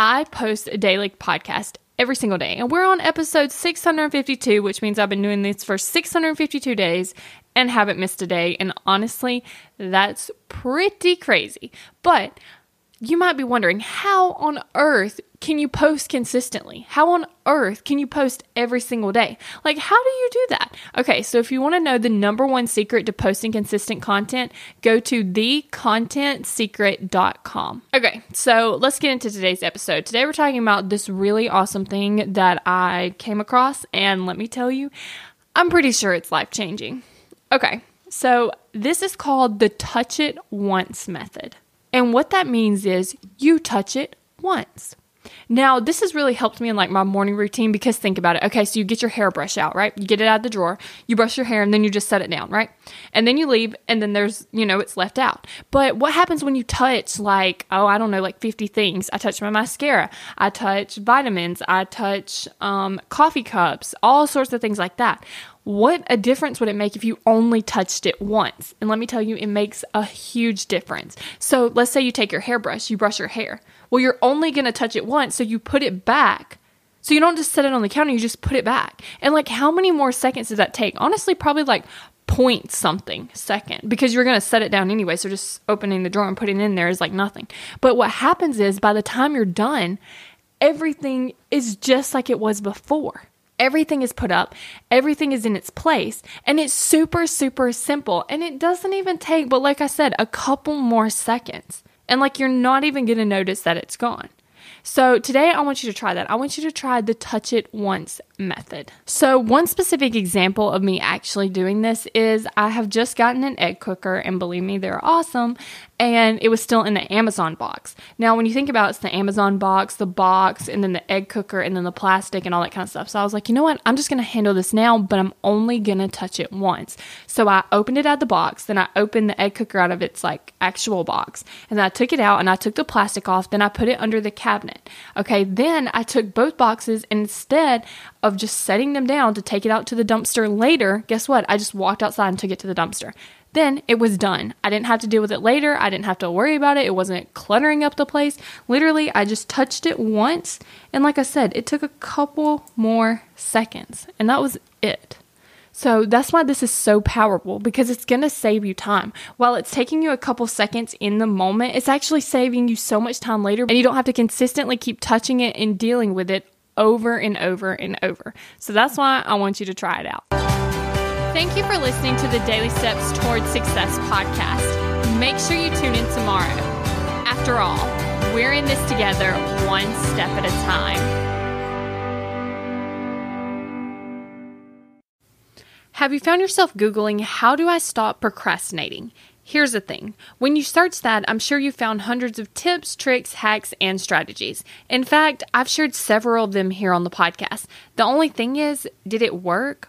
I post a daily podcast every single day, and we're on episode 652, which means I've been doing this for 652 days and haven't missed a day. And honestly, that's pretty crazy. But you might be wondering how on earth can you post consistently? How on earth can you post every single day? Like, how do you do that? Okay, so if you want to know the number one secret to posting consistent content, go to thecontentsecret.com. Okay, so let's get into today's episode. Today we're talking about this really awesome thing that I came across, and let me tell you, I'm pretty sure it's life changing. Okay, so this is called the touch it once method. And what that means is you touch it once. Now, this has really helped me in like my morning routine because think about it. Okay, so you get your hairbrush out, right? You get it out of the drawer, you brush your hair, and then you just set it down, right? And then you leave, and then there's, you know, it's left out. But what happens when you touch like, oh, I don't know, like 50 things? I touch my mascara, I touch vitamins, I touch um, coffee cups, all sorts of things like that. What a difference would it make if you only touched it once? And let me tell you, it makes a huge difference. So let's say you take your hairbrush, you brush your hair. Well, you're only going to touch it once, so you put it back. So you don't just set it on the counter, you just put it back. And like, how many more seconds does that take? Honestly, probably like point something second because you're going to set it down anyway. So just opening the drawer and putting it in there is like nothing. But what happens is by the time you're done, everything is just like it was before. Everything is put up, everything is in its place, and it's super, super simple. And it doesn't even take, but like I said, a couple more seconds. And like you're not even gonna notice that it's gone. So today I want you to try that. I want you to try the touch it once method. So, one specific example of me actually doing this is I have just gotten an egg cooker, and believe me, they're awesome. And it was still in the Amazon box. Now, when you think about it, it's the Amazon box, the box, and then the egg cooker, and then the plastic, and all that kind of stuff. So, I was like, you know what? I'm just going to handle this now, but I'm only going to touch it once. So, I opened it out of the box, then I opened the egg cooker out of its like actual box, and then I took it out and I took the plastic off, then I put it under the cabinet. Okay, then I took both boxes and instead of just setting them down to take it out to the dumpster later, guess what? I just walked outside and took it to the dumpster. Then it was done. I didn't have to deal with it later. I didn't have to worry about it. It wasn't cluttering up the place. Literally, I just touched it once. And like I said, it took a couple more seconds. And that was it. So that's why this is so powerful because it's going to save you time. While it's taking you a couple seconds in the moment, it's actually saving you so much time later and you don't have to consistently keep touching it and dealing with it over and over and over. So that's why I want you to try it out. Thank you for listening to the Daily Steps Towards Success podcast. Make sure you tune in tomorrow. After all, we're in this together, one step at a time. Have you found yourself Googling, How do I stop procrastinating? Here's the thing when you search that, I'm sure you found hundreds of tips, tricks, hacks, and strategies. In fact, I've shared several of them here on the podcast. The only thing is, did it work?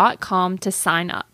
to sign up.